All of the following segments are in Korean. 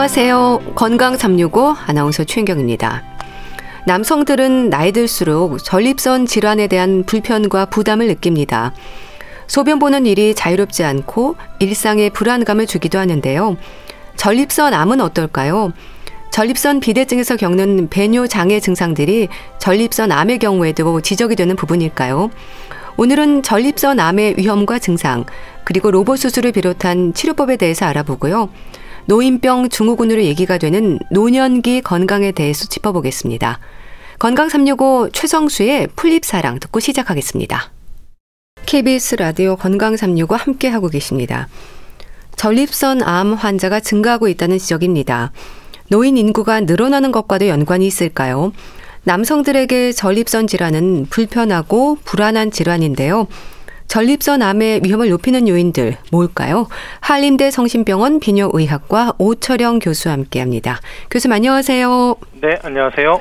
안녕하세요. 건강 365 아나운서 최인경입니다. 남성들은 나이 들수록 전립선 질환에 대한 불편과 부담을 느낍니다. 소변 보는 일이 자유롭지 않고 일상에 불안감을 주기도 하는데요. 전립선 암은 어떨까요? 전립선 비대증에서 겪는 배뇨 장애 증상들이 전립선 암의 경우에도 지적이 되는 부분일까요? 오늘은 전립선 암의 위험과 증상, 그리고 로봇 수술을 비롯한 치료법에 대해서 알아보고요. 노인병 증후군으로 얘기가 되는 노년기 건강에 대해서 짚어보겠습니다. 건강 365 최성수의 풀립사랑 듣고 시작하겠습니다. KBS 라디오 건강 365 함께 하고 계십니다. 전립선 암 환자가 증가하고 있다는 지적입니다. 노인 인구가 늘어나는 것과도 연관이 있을까요? 남성들에게 전립선 질환은 불편하고 불안한 질환인데요. 전립선 암의 위험을 높이는 요인들 뭘까요? 한림대 성심병원 비뇨의학과 오철영 교수와 함께합니다. 교수님 안녕하세요. 네, 안녕하세요.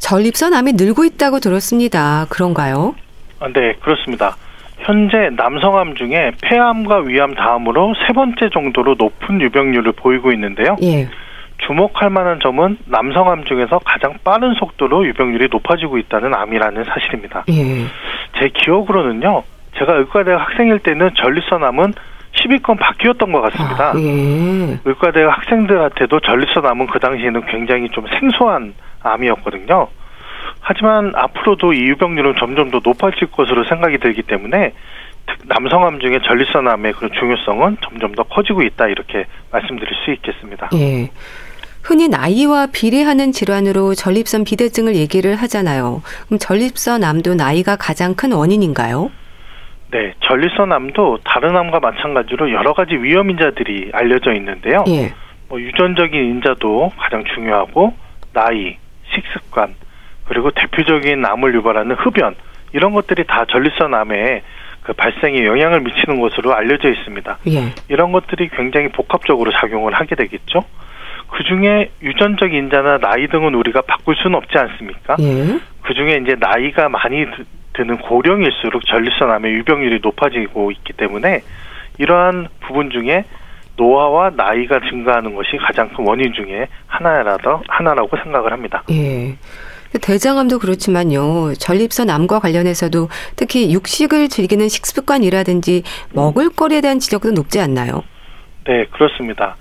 전립선 암이 늘고 있다고 들었습니다. 그런가요? 아, 네, 그렇습니다. 현재 남성암 중에 폐암과 위암 다음으로 세 번째 정도로 높은 유병률을 보이고 있는데요. 예. 주목할 만한 점은 남성암 중에서 가장 빠른 속도로 유병률이 높아지고 있다는 암이라는 사실입니다. 예. 제 기억으로는요. 제가 의과대학 학생일 때는 전립선 암은 10위권 바뀌었던 것 같습니다. 아, 예. 의과대학 학생들한테도 전립선 암은 그 당시에는 굉장히 좀 생소한 암이었거든요. 하지만 앞으로도 이 유병률은 점점 더 높아질 것으로 생각이 들기 때문에 남성암 중에 전립선암의 그런 중요성은 점점 더 커지고 있다 이렇게 말씀드릴 수 있겠습니다. 예. 흔히 나이와 비례하는 질환으로 전립선 비대증을 얘기를 하잖아요. 그럼 전립선암도 나이가 가장 큰 원인인가요? 네, 전립선암도 다른 암과 마찬가지로 여러 가지 위험 인자들이 알려져 있는데요. 예. 뭐 유전적인 인자도 가장 중요하고 나이, 식습관, 그리고 대표적인 암을 유발하는 흡연 이런 것들이 다 전립선암에 그 발생에 영향을 미치는 것으로 알려져 있습니다. 예. 이런 것들이 굉장히 복합적으로 작용을 하게 되겠죠. 그 중에 유전적 인자나 나이 등은 우리가 바꿀 수는 없지 않습니까? 예. 그 중에 이제 나이가 많이 드, 드는 고령일수록 전립선암의 유병률이 높아지고 있기 때문에 이러한 부분 중에 노화와 나이가 증가하는 것이 가장 큰 원인 중에 하나라도 하나라고 생각을 합니다. 예. 대장암도 그렇지만요. 전립선 암과 관련해서도 특히 육식을 즐기는 식습관이라든지 먹을거리에 대한 지적도 높지 않나요? 네, 그렇습니다.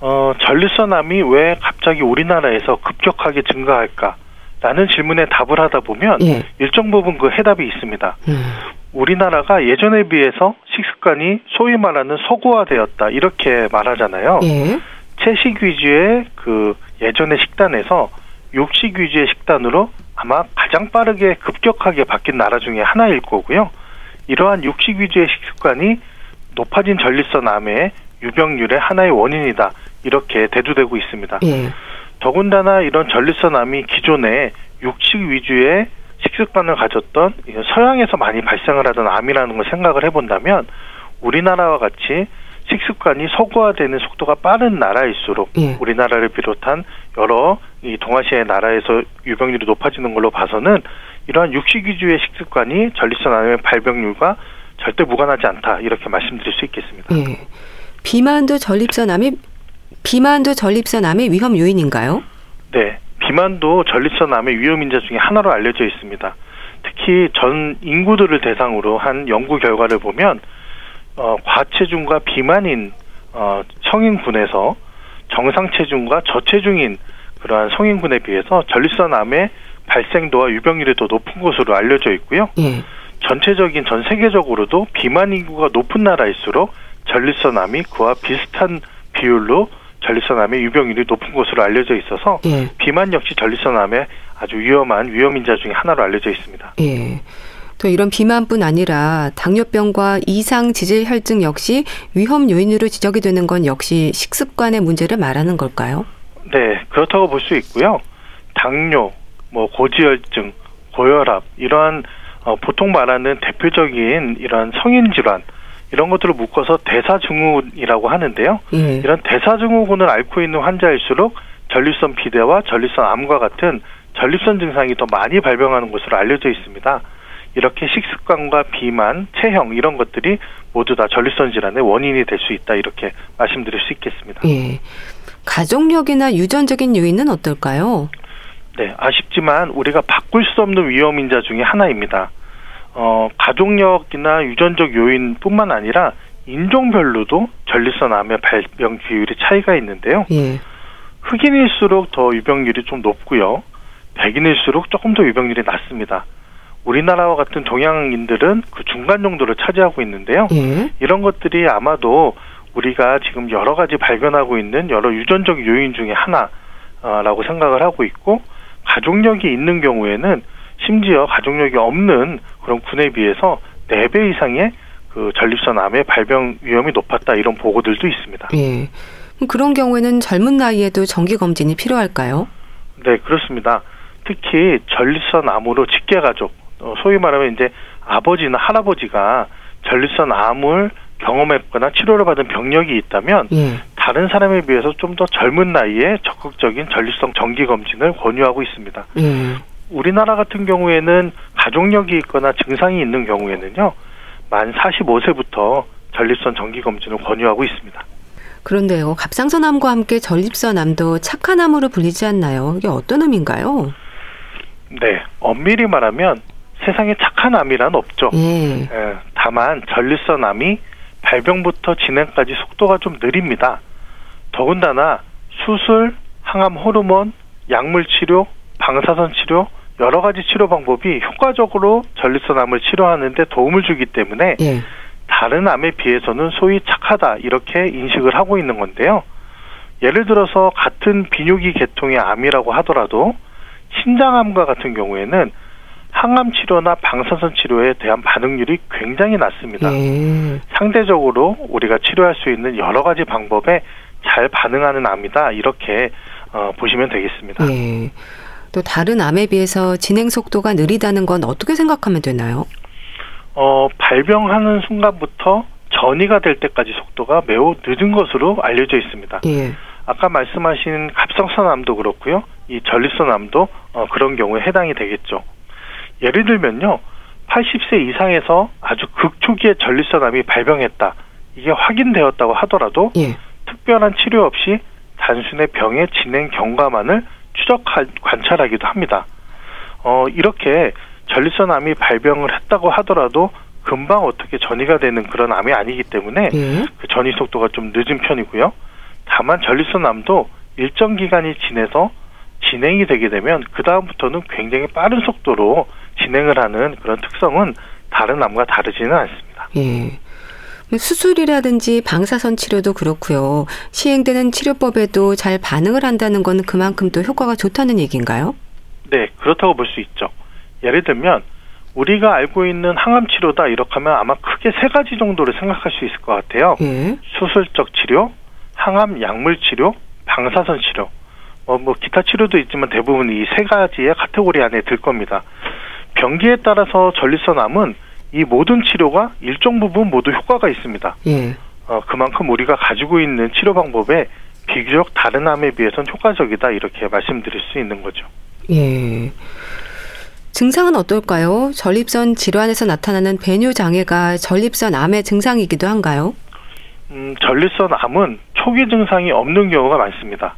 어, 전립선암이 왜 갑자기 우리나라에서 급격하게 증가할까? 라는 질문에 답을 하다 보면 예. 일정 부분 그 해답이 있습니다. 음. 우리나라가 예전에 비해서 식습관이 소위 말하는 서구화되었다 이렇게 말하잖아요. 예. 채식 위주의 그 예전의 식단에서 육식 위주의 식단으로 아마 가장 빠르게 급격하게 바뀐 나라 중에 하나일 거고요. 이러한 육식 위주의 식습관이 높아진 전립선 암의 유병률의 하나의 원인이다. 이렇게 대두되고 있습니다. 예. 더군다나 이런 전립선암이 기존에 육식 위주의 식습관을 가졌던 서양에서 많이 발생을 하던 암이라는 걸 생각을 해본다면 우리나라와 같이 식습관이 서구화되는 속도가 빠른 나라일수록 예. 우리나라를 비롯한 여러 이 동아시아의 나라에서 유병률이 높아지는 걸로 봐서는 이러한 육식 위주의 식습관이 전립선 암의 발병률과 절대 무관하지 않다 이렇게 말씀드릴 수 있겠습니다. 예. 비만도 전립선암이 비만도 전립선암의 위험 요인인가요? 네, 비만도 전립선암의 위험 인자 중에 하나로 알려져 있습니다. 특히 전 인구들을 대상으로 한 연구 결과를 보면 어, 과체중과 비만인 어, 성인군에서 정상 체중과 저체중인 그러한 성인군에 비해서 전립선암의 발생도와 유병률이 더 높은 것으로 알려져 있고요. 예. 전체적인 전 세계적으로도 비만 인구가 높은 나라일수록 전립선암이 그와 비슷한 비율로 전립선암의 유병률이 높은 것으로 알려져 있어서 예. 비만 역시 전립선암의 아주 위험한 위험 인자 중에 하나로 알려져 있습니다. 예. 또 이런 비만뿐 아니라 당뇨병과 이상 지질 혈증 역시 위험 요인으로 지적이 되는 건 역시 식습관의 문제를 말하는 걸까요? 네, 그렇다고 볼 수 있고요. 당뇨, 뭐 고지혈증, 고혈압 이러한 어, 보통 말하는 대표적인 이런 성인 질환 이런 것들을 묶어서 대사증후군이라고 하는데요. 예. 이런 대사증후군을 앓고 있는 환자일수록 전립선 비대와 전립선 암과 같은 전립선 증상이 더 많이 발병하는 것으로 알려져 있습니다. 이렇게 식습관과 비만, 체형 이런 것들이 모두 다 전립선 질환의 원인이 될 수 있다 이렇게 말씀드릴 수 있겠습니다. 예. 가족력이나 유전적인 요인은 어떨까요? 네, 아쉽지만 우리가 바꿀 수 없는 위험 인자 중에 하나입니다. 어, 가족력이나 유전적 요인뿐만 아니라 인종별로도 전립선 암의 발병 비율이 차이가 있는데요. 예. 흑인일수록 더 유병률이 좀 높고요. 백인일수록 조금 더 유병률이 낮습니다. 우리나라와 같은 동양인들은 그 중간 정도를 차지하고 있는데요. 예. 이런 것들이 아마도 우리가 지금 여러 가지 발견하고 있는 여러 유전적 요인 중에 하나라고 생각을 하고 있고 가족력이 있는 경우에는 심지어 가족력이 없는 그런 군에 비해서 네 배 이상의 그 전립선 암의 발병 위험이 높았다 이런 보고들도 있습니다. 예. 그런 경우에는 젊은 나이에도 정기 검진이 필요할까요? 네, 그렇습니다. 특히 전립선 암으로 직계 가족, 어, 소위 말하면 이제 아버지나 할아버지가 전립선 암을 경험했거나 치료를 받은 병력이 있다면 예. 다른 사람에 비해서 좀 더 젊은 나이에 적극적인 전립선 정기 검진을 권유하고 있습니다. 예. 우리나라 같은 경우에는 가족력이 있거나 증상이 있는 경우에는요. 만 45세부터 전립선 정기 검진을 권유하고 있습니다. 그런데요, 갑상선암과 함께 전립선암도 착한 암으로 불리지 않나요? 이게 어떤 의미인가요? 네, 엄밀히 말하면 세상에 착한 암이란 없죠. 예. 예, 다만 전립선 암이 발병부터 진행까지 속도가 좀 느립니다. 더군다나 수술, 항암 호르몬, 약물 치료, 방사선 치료 여러 가지 치료 방법이 효과적으로 전립선 암을 치료하는데 도움을 주기 때문에 예. 다른 암에 비해서는 소위 착하다 이렇게 인식을 하고 있는 건데요. 예를 들어서 같은 비뇨기 계통의 암이라고 하더라도 신장암과 같은 경우에는 항암 치료나 방사선 치료에 대한 반응률이 굉장히 낮습니다. 예. 상대적으로 우리가 치료할 수 있는 여러 가지 방법에 잘 반응하는 암이다 이렇게 어, 보시면 되겠습니다. 예. 또 다른 암에 비해서 진행 속도가 느리다는 건 어떻게 생각하면 되나요? 어, 발병하는 순간부터 전이가 될 때까지 속도가 매우 늦은 것으로 알려져 있습니다. 예. 아까 말씀하신 갑상선암도 그렇고요. 이 전립선암도 어, 그런 경우에 해당이 되겠죠. 예를 들면요. 80세 이상에서 아주 극초기에 전립선암이 발병했다. 이게 확인되었다고 하더라도 예. 특별한 치료 없이 단순의 병의 진행 경과만을 추적 관찰하기도 합니다. 어, 이렇게 전립선 암이 발병을 했다고 하더라도 금방 어떻게 전이가 되는 그런 암이 아니기 때문에 예. 그 전이 속도가 좀 늦은 편이고요. 다만 전립선 암도 일정 기간이 지내서 진행이 되게 되면 그 다음부터는 굉장히 빠른 속도로 진행을 하는 그런 특성은 다른 암과 다르지는 않습니다. 예. 수술이라든지 방사선 치료도 그렇고요. 시행되는 치료법에도 잘 반응을 한다는 건 그만큼 또 효과가 좋다는 얘기인가요? 네, 그렇다고 볼 수 있죠. 예를 들면 우리가 알고 있는 항암 치료다 이렇게 하면 아마 크게 세 가지 정도를 생각할 수 있을 것 같아요. 예. 수술적 치료, 항암 약물 치료, 방사선 치료. 어, 뭐 기타 치료도 있지만 대부분 이 세 가지의 카테고리 안에 들 겁니다. 병기에 따라서 전립선암은 이 모든 치료가 일정 부분 모두 효과가 있습니다. 예. 어, 그만큼 우리가 가지고 있는 치료 방법에 비교적 다른 암에 비해서는 효과적이다 이렇게 말씀드릴 수 있는 거죠. 예. 증상은 어떨까요? 전립선 질환에서 나타나는 배뇨 장애가 전립선 암의 증상이기도 한가요? 음, 전립선 암은 초기 증상이 없는 경우가 많습니다.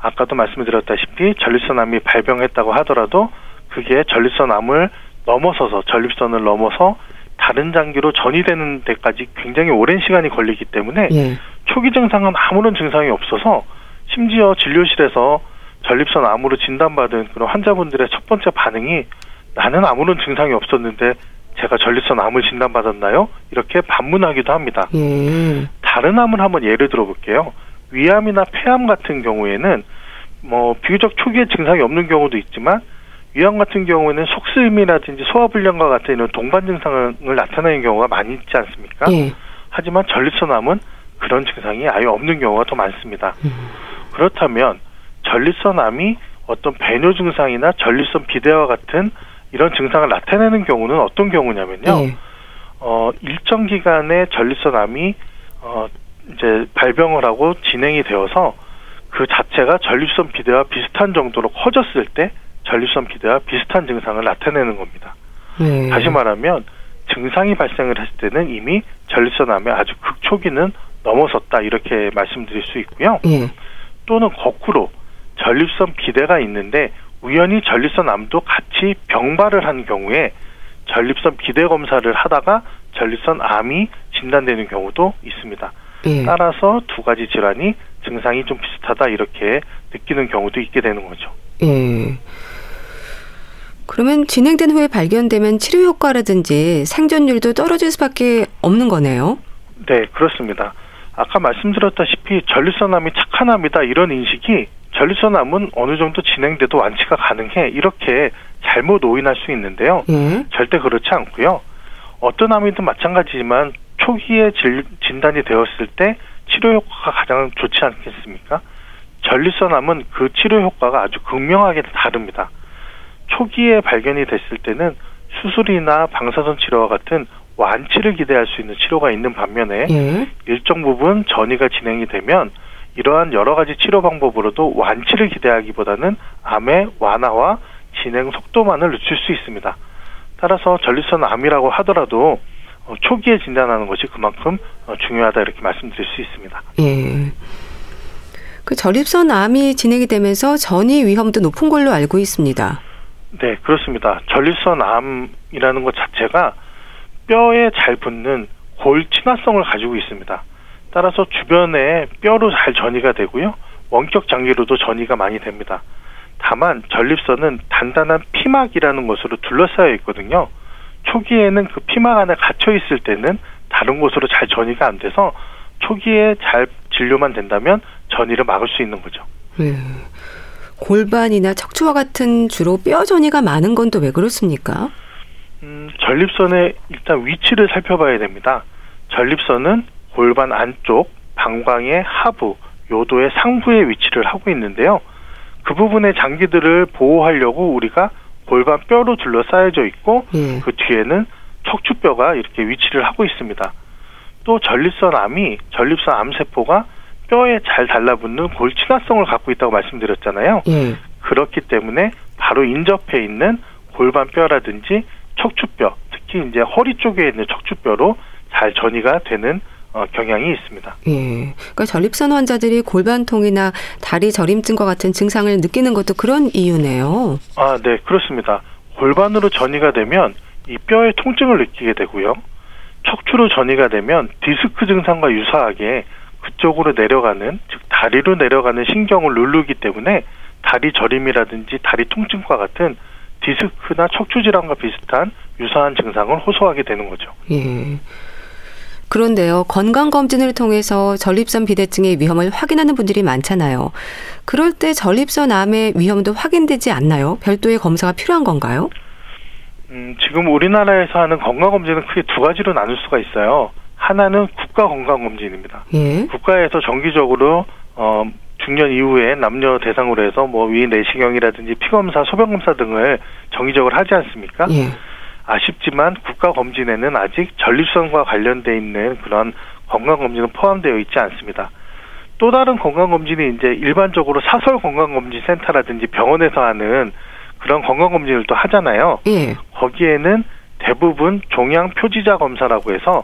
아까도 말씀드렸다시피 전립선 암이 발병했다고 하더라도 그게 전립선 암을 넘어서서 전립선을 넘어서 다른 장기로 전이되는 데까지 굉장히 오랜 시간이 걸리기 때문에 예. 초기 증상은 아무런 증상이 없어서 심지어 진료실에서 전립선 암으로 진단받은 그런 환자분들의 첫 번째 반응이 나는 아무런 증상이 없었는데 제가 전립선 암을 진단받았나요? 이렇게 반문하기도 합니다. 예. 다른 암을 한번 예를 들어볼게요. 위암이나 폐암 같은 경우에는 뭐 비교적 초기에 증상이 없는 경우도 있지만 위암 같은 경우에는 속쓰림이라든지 소화불량과 같은 이런 동반 증상을 나타내는 경우가 많이 있지 않습니까? 예. 하지만 전립선암은 그런 증상이 아예 없는 경우가 더 많습니다. 음. 그렇다면 전립선암이 어떤 배뇨 증상이나 전립선 비대와 같은 이런 증상을 나타내는 경우는 어떤 경우냐면요. 예. 어, 일정 기간의 전립선암이 어, 이제 발병을 하고 진행이 되어서 그 자체가 전립선 비대와 비슷한 정도로 커졌을 때 전립선 비대와 비슷한 증상을 나타내는 겁니다. 예. 다시 말하면 증상이 발생을 했을 때는 이미 전립선암의 아주 극초기는 넘어섰다 이렇게 말씀드릴 수 있고요. 예. 또는 거꾸로 전립선 비대가 있는데 우연히 전립선 암도 같이 병발을 한 경우에 전립선 비대 검사를 하다가 전립선 암이 진단되는 경우도 있습니다. 예. 따라서 두 가지 질환이 증상이 좀 비슷하다 이렇게 느끼는 경우도 있게 되는 거죠. 예. 그러면 진행된 후에 발견되면 치료 효과라든지 생존율도 떨어질 수밖에 없는 거네요. 네, 그렇습니다. 아까 말씀드렸다시피 전립선암이 착한 암이다 이런 인식이 전립선암은 어느 정도 진행돼도 완치가 가능해 이렇게 잘못 오인할 수 있는데요. 예. 절대 그렇지 않고요. 어떤 암이든 마찬가지지만 초기에 질- 진단이 되었을 때 치료 효과가 가장 좋지 않겠습니까? 전립선암은 그 치료 효과가 아주 극명하게 다릅니다. 초기에 발견이 됐을 때는 수술이나 방사선 치료와 같은 완치를 기대할 수 있는 치료가 있는 반면에 예. 일정 부분 전이가 진행이 되면 이러한 여러 가지 치료 방법으로도 완치를 기대하기보다는 암의 완화와 진행 속도만을 늦출 수 있습니다. 따라서 전립선 암이라고 하더라도 어, 초기에 진단하는 것이 그만큼 어, 중요하다 이렇게 말씀드릴 수 있습니다. 예. 그 전립선 암이 진행이 되면서 전이 위험도 높은 걸로 알고 있습니다. 네, 그렇습니다. 전립선 암이라는 것 자체가 뼈에 잘 붙는 골 친화성을 가지고 있습니다. 따라서 주변에 뼈로 잘 전이가 되고요. 원격 장기로도 전이가 많이 됩니다. 다만 전립선은 단단한 피막이라는 것으로 둘러싸여 있거든요. 초기에는 그 피막 안에 갇혀 있을 때는 다른 곳으로 잘 전이가 안 돼서 초기에 잘 진료만 된다면 전이를 막을 수 있는 거죠. 예. 골반이나 척추와 같은 주로 뼈 전이가 많은 건 또 왜 그렇습니까? 음, 전립선의 일단 위치를 살펴봐야 됩니다. 전립선은 골반 안쪽, 방광의 하부, 요도의 상부에 위치를 하고 있는데요. 그 부분의 장기들을 보호하려고 우리가 골반 뼈로 둘러싸여져 있고 예. 그 뒤에는 척추뼈가 이렇게 위치를 하고 있습니다. 또 전립선 암이 전립선 암세포가 뼈에 잘 달라붙는 골 친화성을 갖고 있다고 말씀드렸잖아요. 예. 그렇기 때문에 바로 인접해 있는 골반뼈라든지 척추뼈, 특히 이제 허리 쪽에 있는 척추뼈로 잘 전이가 되는 어, 경향이 있습니다. 예. 그러니까 전립선 환자들이 골반통이나 다리 저림증과 같은 증상을 느끼는 것도 그런 이유네요. 아, 네, 그렇습니다. 골반으로 전이가 되면 이 뼈의 통증을 느끼게 되고요. 척추로 전이가 되면 디스크 증상과 유사하게 그쪽으로 내려가는 즉 다리로 내려가는 신경을 누르기 때문에 다리 저림이라든지 다리 통증과 같은 디스크나 척추 질환과 비슷한 유사한 증상을 호소하게 되는 거죠. 예. 그런데요, 건강검진을 통해서 전립선 비대증의 위험을 확인하는 분들이 많잖아요. 그럴 때 전립선 암의 위험도 확인되지 않나요? 별도의 검사가 필요한 건가요? 음, 지금 우리나라에서 하는 건강검진은 크게 두 가지로 나눌 수가 있어요. 하나는 국가 건강 검진입니다. 예. 국가에서 정기적으로 어, 중년 이후에 남녀 대상으로 해서 뭐 위 내시경이라든지 피검사, 소변 검사 등을 정기적으로 하지 않습니까? 예. 아쉽지만 국가 검진에는 아직 전립선과 관련돼 있는 그런 건강 검진은 포함되어 있지 않습니다. 또 다른 건강 검진이 이제 일반적으로 사설 건강 검진 센터라든지 병원에서 하는 그런 건강 검진을 또 하잖아요. 예. 거기에는 대부분 종양 표지자 검사라고 해서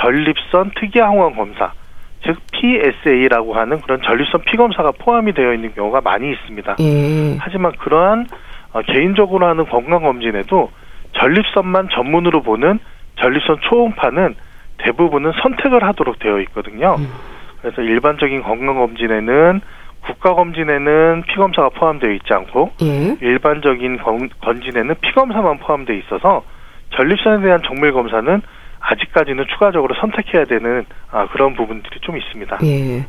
전립선 특이항원 검사, 즉 PSA라고 하는 그런 전립선 피 검사가 포함이 되어 있는 경우가 많이 있습니다. 예. 하지만 그러한 어, 개인적으로 하는 건강 검진에도 전립선만 전문으로 보는 전립선 초음파는 대부분은 선택을 하도록 되어 있거든요. 음. 그래서 일반적인 건강 검진에는 국가 검진에는 피 검사가 포함되어 있지 않고 예. 일반적인 건- 검진에는 피 검사만 포함되어 있어서 전립선에 대한 정밀 검사는 아직까지는 추가적으로 선택해야 되는 아, 그런 부분들이 좀 있습니다. 예.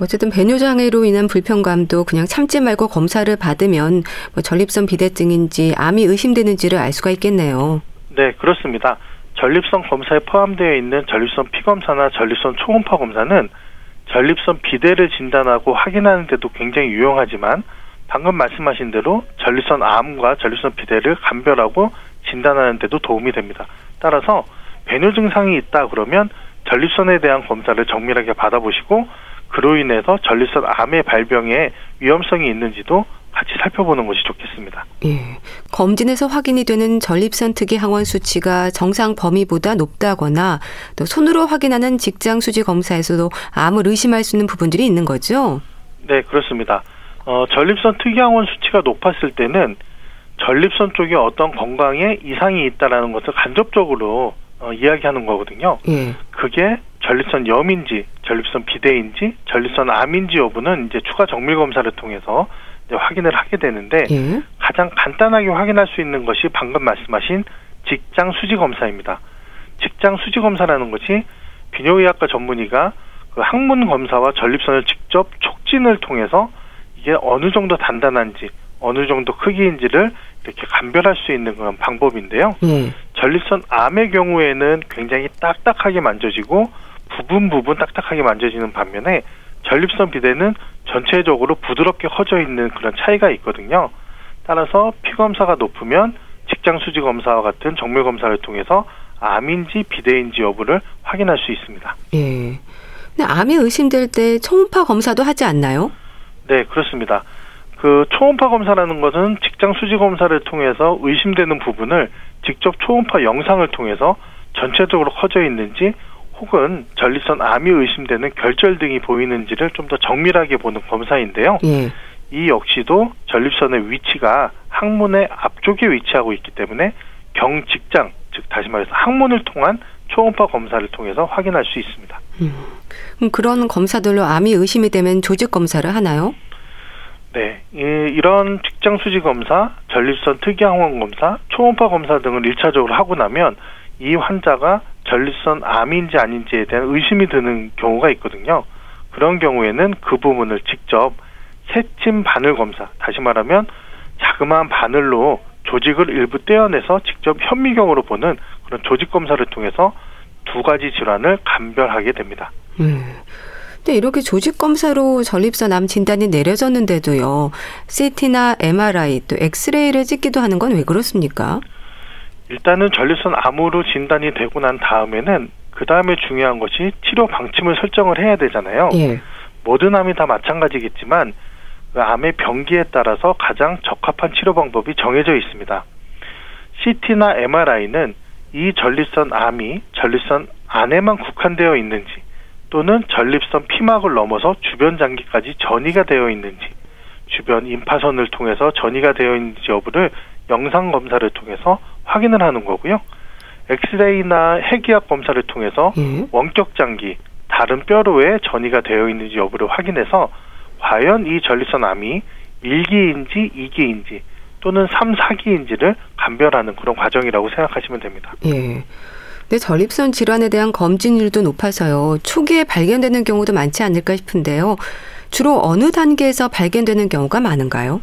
어쨌든 배뇨 장애로 인한 불편감도 그냥 참지 말고 검사를 받으면 뭐 전립선 비대증인지 암이 의심되는지를 알 수가 있겠네요. 네, 그렇습니다. 전립선 검사에 포함되어 있는 전립선 피 검사나 전립선 초음파 검사는 전립선 비대를 진단하고 확인하는 데도 굉장히 유용하지만 방금 말씀하신 대로 전립선 암과 전립선 비대를 감별하고 진단하는 데도 도움이 됩니다. 따라서 배뇨 증상이 있다 그러면 전립선에 대한 검사를 정밀하게 받아보시고 그로 인해서 전립선 암의 발병에 위험성이 있는지도 같이 살펴보는 것이 좋겠습니다. 예. 검진에서 확인이 되는 전립선 특이 항원 수치가 정상 범위보다 높다거나 또 손으로 확인하는 직장 수지 검사에서도 암을 의심할 수 있는 부분들이 있는 거죠. 네, 그렇습니다. 어, 전립선 특이 항원 수치가 높았을 때는 전립선 쪽에 어떤 건강에 이상이 있다라는 것을 간접적으로 어, 이야기하는 거거든요. 예. 그게 전립선 염인지, 전립선 비대인지, 전립선 암인지 여부는 이제 추가 정밀 검사를 통해서 이제 확인을 하게 되는데 예. 가장 간단하게 확인할 수 있는 것이 방금 말씀하신 직장 수지 검사입니다. 직장 수지 검사라는 것이 비뇨의학과 전문의가 그 항문 검사와 전립선을 직접 촉진을 통해서 이게 어느 정도 단단한지 어느 정도 크기인지를 이렇게 감별할 수 있는 그런 방법인데요. 예. 전립선 암의 경우에는 굉장히 딱딱하게 만져지고 부분 부분 딱딱하게 만져지는 반면에 전립선 비대는 전체적으로 부드럽게 커져 있는 그런 차이가 있거든요. 따라서 피 검사가 높으면 직장 수지 검사와 같은 정밀 검사를 통해서 암인지 비대인지 여부를 확인할 수 있습니다. 예. 근데 암이 의심될 때 초음파 검사도 하지 않나요? 네, 그렇습니다. 그 초음파 검사라는 것은 직장 수지 검사를 통해서 의심되는 부분을 직접 초음파 영상을 통해서 전체적으로 커져 있는지 혹은 전립선 암이 의심되는 결절 등이 보이는지를 좀 더 정밀하게 보는 검사인데요. 예. 이 역시도 전립선의 위치가 항문의 앞쪽에 위치하고 있기 때문에 경직장, 즉 다시 말해서 항문을 통한 초음파 검사를 통해서 확인할 수 있습니다. 그럼 그런 검사들로 암이 의심이 되면 조직 검사를 하나요? 네, 이, 이런 직장 수지 검사, 전립선 특이 항원 검사, 초음파 검사 등을 일차적으로 하고 나면 이 환자가 전립선 암인지 아닌지에 대한 의심이 드는 경우가 있거든요. 그런 경우에는 그 부분을 직접 새침 바늘 검사, 다시 말하면 자그마한 바늘로 조직을 일부 떼어내서 직접 현미경으로 보는 그런 조직 검사를 통해서 두 가지 질환을 감별하게 됩니다. 음. 근데 이렇게 조직 검사로 전립선 암 진단이 내려졌는데도요. CT나 MRI 또 엑스레이를 찍기도 하는 건 왜 그렇습니까? 일단은 전립선 암으로 진단이 되고 난 다음에는 그 다음에 중요한 것이 치료 방침을 설정을 해야 되잖아요. 예. 모든 암이 다 마찬가지겠지만 그 암의 병기에 따라서 가장 적합한 치료 방법이 정해져 있습니다. CT나 MRI는 이 전립선 암이 전립선 안에만 국한되어 있는지 또는 전립선 피막을 넘어서 주변 장기까지 전이가 되어 있는지 주변 임파선을 통해서 전이가 되어 있는지 여부를 영상 검사를 통해서 확인을 하는 거고요. 엑스레이나 핵의학 검사를 통해서 예. 원격 장기 다른 뼈로에 전이가 되어 있는지 여부를 확인해서 과연 이 전립선 암이 1기인지 2기인지 또는 3, 4기인지를 감별하는 그런 과정이라고 생각하시면 됩니다. 예. 근데 전립선 질환에 대한 검진율도 높아서요. 초기에 발견되는 경우도 많지 않을까 싶은데요. 주로 어느 단계에서 발견되는 경우가 많은가요?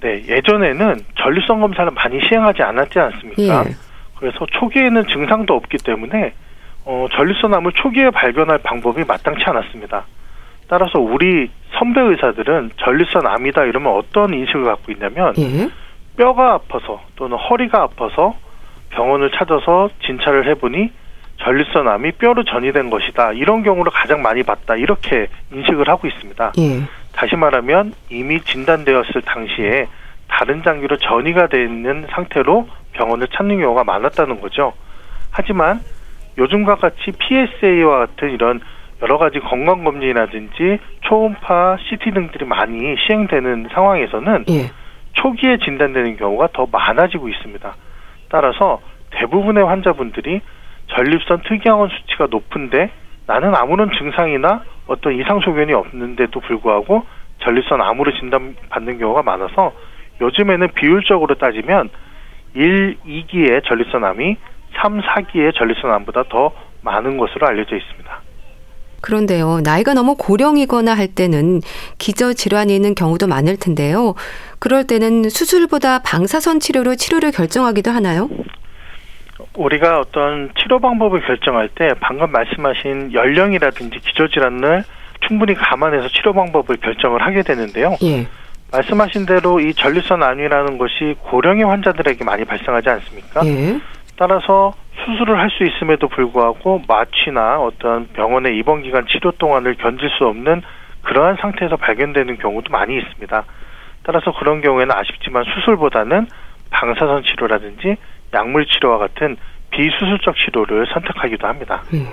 네, 예전에는 전립선 검사를 많이 시행하지 않았지 않습니까? 예. 그래서 초기에는 증상도 없기 때문에 어, 전립선암을 초기에 발견할 방법이 마땅치 않았습니다. 따라서 우리 선배 의사들은 전립선 암이다 이러면 어떤 인식을 갖고 있냐면 예. 뼈가 아파서 또는 허리가 아파서 병원을 찾아서 진찰을 해보니 전립선 암이 뼈로 전이된 것이다 이런 경우를 가장 많이 봤다 이렇게 인식을 하고 있습니다. 예. 다시 말하면 이미 진단되었을 당시에 다른 장기로 전이가 돼 있는 상태로 병원을 찾는 경우가 많았다는 거죠. 하지만 요즘과 같이 PSA와 같은 이런 여러 가지 건강 검진이라든지 초음파, CT 등들이 많이 시행되는 상황에서는 예. 초기에 진단되는 경우가 더 많아지고 있습니다. 따라서 대부분의 환자분들이 전립선 특이항원 수치가 높은데 나는 아무런 증상이나 어떤 이상 소견이 없는데도 불구하고 전립선 암으로 진단받는 경우가 많아서 요즘에는 비율적으로 따지면 1, 2기의 전립선 암이 3, 4기의 전립선 암보다 더 많은 것으로 알려져 있습니다. 그런데요, 나이가 너무 고령이거나 할 때는 기저 질환이 있는 경우도 많을 텐데요. 그럴 때는 수술보다 방사선 치료로 치료를 결정하기도 하나요? 우리가 어떤 치료 방법을 결정할 때 방금 말씀하신 연령이라든지 기저질환을 충분히 감안해서 치료 방법을 결정을 하게 되는데요. 예. 말씀하신 대로 이 전립선 암이라는 것이 고령의 환자들에게 많이 발생하지 않습니까? 예. 따라서 수술을 할 수 있음에도 불구하고 마취나 어떤 병원의 입원 기간 치료 동안을 견딜 수 없는 그러한 상태에서 발견되는 경우도 많이 있습니다. 따라서 그런 경우에는 아쉽지만 수술보다는 방사선 치료라든지 약물 치료와 같은 비수술적 치료를 선택하기도 합니다. 예.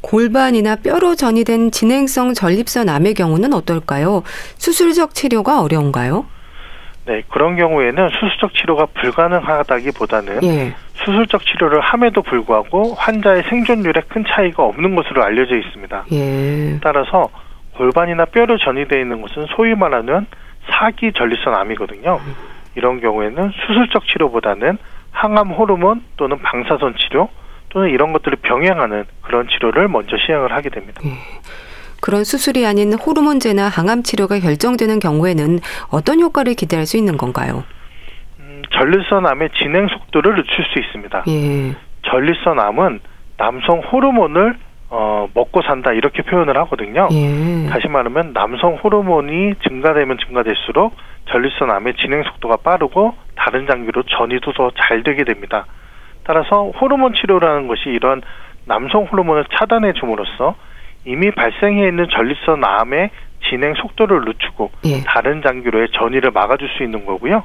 골반이나 뼈로 전이된 진행성 전립선 암의 경우는 어떨까요? 수술적 치료가 어려운가요? 네, 그런 경우에는 수술적 치료가 불가능하다기보다는 예. 수술적 치료를 함에도 불구하고 환자의 생존율에 큰 차이가 없는 것으로 알려져 있습니다. 예. 따라서 골반이나 뼈로 전이되어 있는 것은 소위 말하는 사기 전립선 암이거든요. 이런 경우에는 수술적 치료보다는 항암 호르몬 또는 방사선 치료 또는 이런 것들을 병행하는 그런 치료를 먼저 시행을 하게 됩니다. 그런 수술이 아닌 호르몬제나 항암 치료가 결정되는 경우에는 어떤 효과를 기대할 수 있는 건가요? 음, 전립선 암의 진행 속도를 늦출 수 있습니다. 예. 전립선 암은 남성 호르몬을 어, 먹고 산다 이렇게 표현을 하거든요. 예. 다시 말하면 남성 호르몬이 증가되면 증가될수록 전립선 암의 진행 속도가 빠르고 다른 장기로 전이도 더 잘 되게 됩니다. 따라서 호르몬 치료라는 것이 이런 남성 호르몬을 차단해 줌으로써 이미 발생해 있는 전립선 암의 진행 속도를 늦추고 예. 다른 장기로의 전이를 막아줄 수 있는 거고요.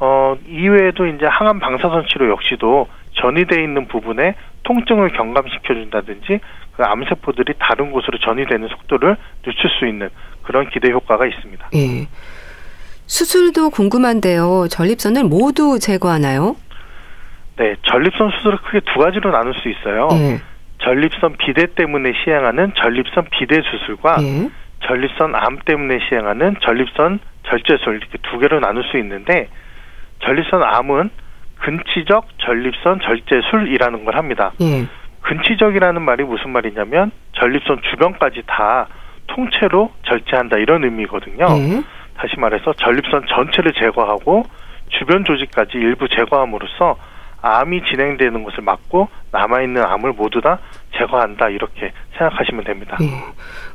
어, 이외에도 이제 항암 방사선 치료 역시도 전이돼 있는 부분에 통증을 경감시켜 준다든지 그 암세포들이 다른 곳으로 전이되는 속도를 늦출 수 있는 그런 기대 효과가 있습니다. 예. 수술도 궁금한데요. 전립선을 모두 제거하나요? 네, 전립선 수술을 크게 두 가지로 나눌 수 있어요. 예. 전립선 비대 때문에 시행하는 전립선 비대 수술과 예. 전립선 암 때문에 시행하는 전립선 절제술 이렇게 두 개로 나눌 수 있는데 전립선 암은 근치적 전립선 절제술이라는 걸 합니다. 예. 근치적이라는 말이 무슨 말이냐면 전립선 주변까지 다 통째로 절제한다 이런 의미거든요. 예. 다시 말해서 전립선 전체를 제거하고 주변 조직까지 일부 제거함으로써 암이 진행되는 것을 막고 남아있는 암을 모두 다 제거한다 이렇게 생각하시면 됩니다. 예.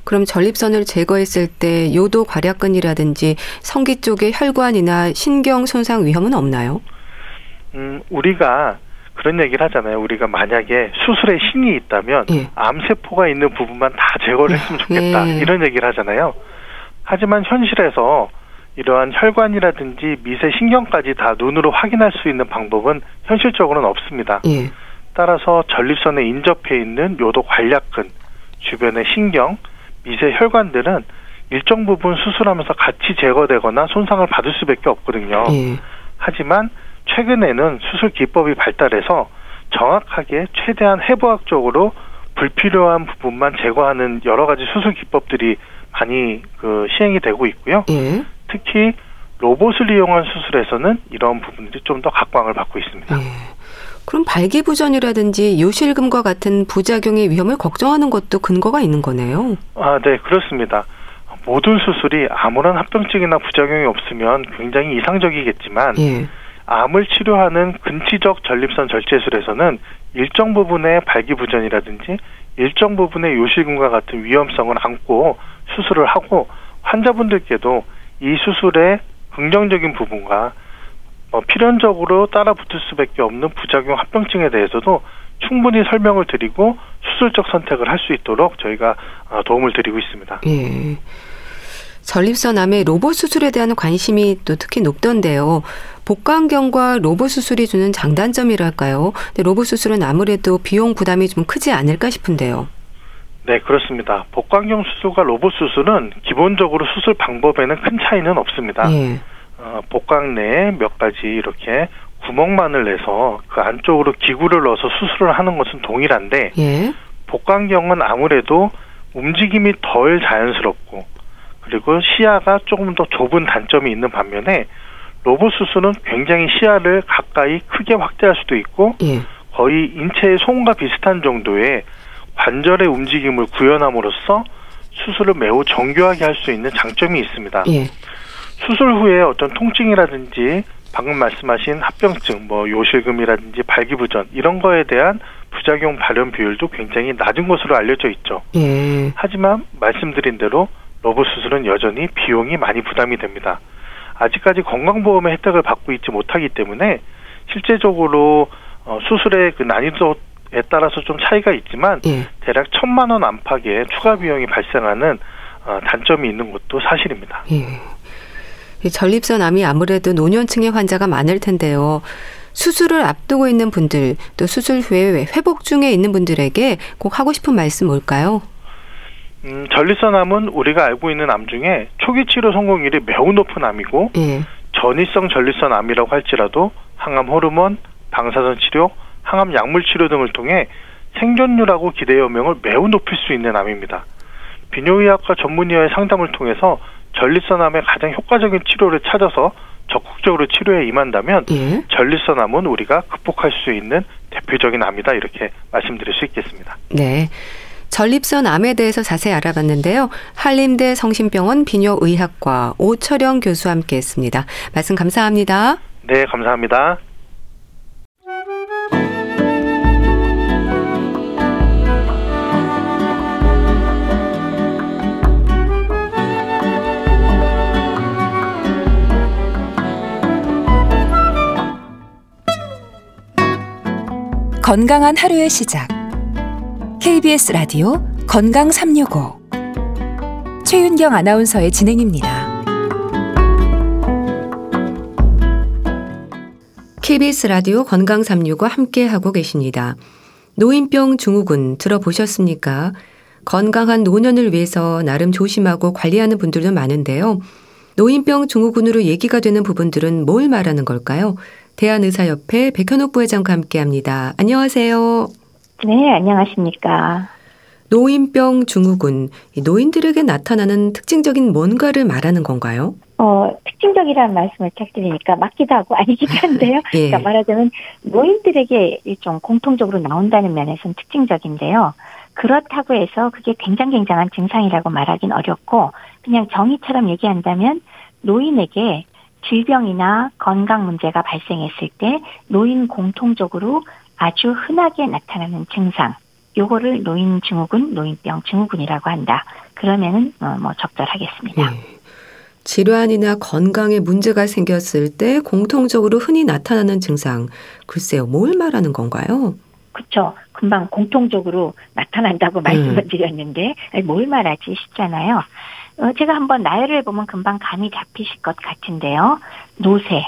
그럼 전립선을 제거했을 때 요도 괄약근이라든지 성기 쪽의 혈관이나 신경 손상 위험은 없나요? 음, 우리가 그런 얘기를 하잖아요. 우리가 만약에 수술에 신이 있다면 예. 암세포가 있는 부분만 다 제거를 했으면 좋겠다. 예. 이런 얘기를 하잖아요. 하지만 현실에서 이러한 혈관이라든지 미세 신경까지 다 눈으로 확인할 수 있는 방법은 현실적으로는 없습니다. 예. 따라서 전립선에 인접해 있는 요도 관략근, 주변의 신경, 미세 혈관들은 일정 부분 수술하면서 같이 제거되거나 손상을 받을 수밖에 없거든요. 예. 하지만 최근에는 수술 기법이 발달해서 정확하게 최대한 해부학적으로 불필요한 부분만 제거하는 여러 가지 수술 기법들이 많이 그 시행이 되고 있고요. 예. 특히 로봇을 이용한 수술에서는 이런 부분들이 좀 더 각광을 받고 있습니다. 예. 그럼 발기부전이라든지 요실금과 같은 부작용의 위험을 걱정하는 것도 근거가 있는 거네요. 아, 네, 그렇습니다. 모든 수술이 아무런 합병증이나 부작용이 없으면 굉장히 이상적이겠지만 예. 암을 치료하는 근치적 전립선 절제술에서는 일정 부분의 발기부전이라든지 일정 부분의 요실금과 같은 위험성을 안고 수술을 하고 환자분들께도 이 수술의 긍정적인 부분과 어, 필연적으로 따라붙을 수밖에 없는 부작용 합병증에 대해서도 충분히 설명을 드리고 수술적 선택을 할 수 있도록 저희가 어, 도움을 드리고 있습니다. 예. 전립선 암의 로봇 수술에 대한 관심이 또 특히 높던데요. 복강경과 로봇 수술이 주는 장단점이랄까요? 근데 로봇 수술은 아무래도 비용 부담이 좀 크지 않을까 싶은데요. 네, 그렇습니다. 복강경 수술과 로봇 수술은 기본적으로 수술 방법에는 큰 차이는 없습니다. 예. 어, 복강 내에 몇 가지 이렇게 구멍만을 내서 그 안쪽으로 기구를 넣어서 수술을 하는 것은 동일한데 예. 복강경은 아무래도 움직임이 덜 자연스럽고 그리고 시야가 조금 더 좁은 단점이 있는 반면에 로봇 수술은 굉장히 시야를 가까이 크게 확대할 수도 있고 예. 거의 인체의 손과 비슷한 정도의 관절의 움직임을 구현함으로써 수술을 매우 정교하게 할 수 있는 장점이 있습니다. 예. 수술 후에 어떤 통증이라든지 방금 말씀하신 합병증, 뭐 요실금이라든지 발기부전 이런 거에 대한 부작용 발현 비율도 굉장히 낮은 것으로 알려져 있죠. 예. 하지만 말씀드린 대로 로봇 수술은 여전히 비용이 많이 부담이 됩니다. 아직까지 건강보험의 혜택을 받고 있지 못하기 때문에 실제적으로 어, 수술의 그 난이도 에 따라서 좀 차이가 있지만 예. 대략 천만 원 안팎의 추가 비용이 발생하는 어, 단점이 있는 것도 사실입니다. 예. 이 전립선 암이 아무래도 노년층의 환자가 많을 텐데요. 수술을 앞두고 있는 분들, 또 수술 후에 회복 중에 있는 분들에게 꼭 하고 싶은 말씀 뭘까요? 음, 전립선 암은 우리가 알고 있는 암 중에 초기 치료 성공률이 매우 높은 암이고 예. 전이성 전립선 암이라고 할지라도 항암 호르몬, 방사선 치료, 항암 약물 치료 등을 통해 생존율하고 기대 여명을 매우 높일 수 있는 암입니다. 비뇨의학과 전문의와의 상담을 통해서 전립선암의 가장 효과적인 치료를 찾아서 적극적으로 치료에 임한다면 예. 전립선암은 우리가 극복할 수 있는 대표적인 암이다 이렇게 말씀드릴 수 있겠습니다. 네. 전립선 암에 대해서 자세히 알아봤는데요. 한림대 성심병원 비뇨의학과 오철영 교수와 함께했습니다. 말씀 감사합니다. 네, 감사합니다. 건강한 하루의 시작. KBS 라디오 건강 365. 최윤경 아나운서의 진행입니다. KBS 라디오 건강 365 함께 하고 계십니다. 노인병 증후군 들어보셨습니까? 건강한 노년을 위해서 나름 조심하고 관리하는 분들도 많은데요. 노인병 증후군으로 얘기가 되는 부분들은 뭘 말하는 걸까요? 대한의사협회 백현옥 부회장과 함께합니다. 안녕하세요. 네, 안녕하십니까. 노인병 증후군, 노인들에게 나타나는 특징적인 뭔가를 말하는 건가요? 어, 특징적이라는 말씀을 딱 드리니까 맞기도 하고 아니기도 한데요. 예. 그러니까 말하자면 노인들에게 좀 공통적으로 나온다는 면에서는 특징적인데요. 그렇다고 해서 그게 굉장히 굉장한 증상이라고 말하긴 어렵고 그냥 정의처럼 얘기한다면 노인에게 질병이나 건강 문제가 발생했을 때 노인 공통적으로 아주 흔하게 나타나는 증상 요거를 노인 증후군, 노인병 증후군이라고 한다. 그러면은 어, 뭐 적절하겠습니다. 예. 질환이나 건강에 문제가 생겼을 때 공통적으로 흔히 나타나는 증상, 글쎄요, 뭘 말하는 건가요? 그렇죠. 금방 공통적으로 나타난다고 말씀을 음. 드렸는데 뭘 말하지 싶잖아요. 어, 제가 한번 나열을 해보면 금방 감이 잡히실 것 같은데요. 노쇠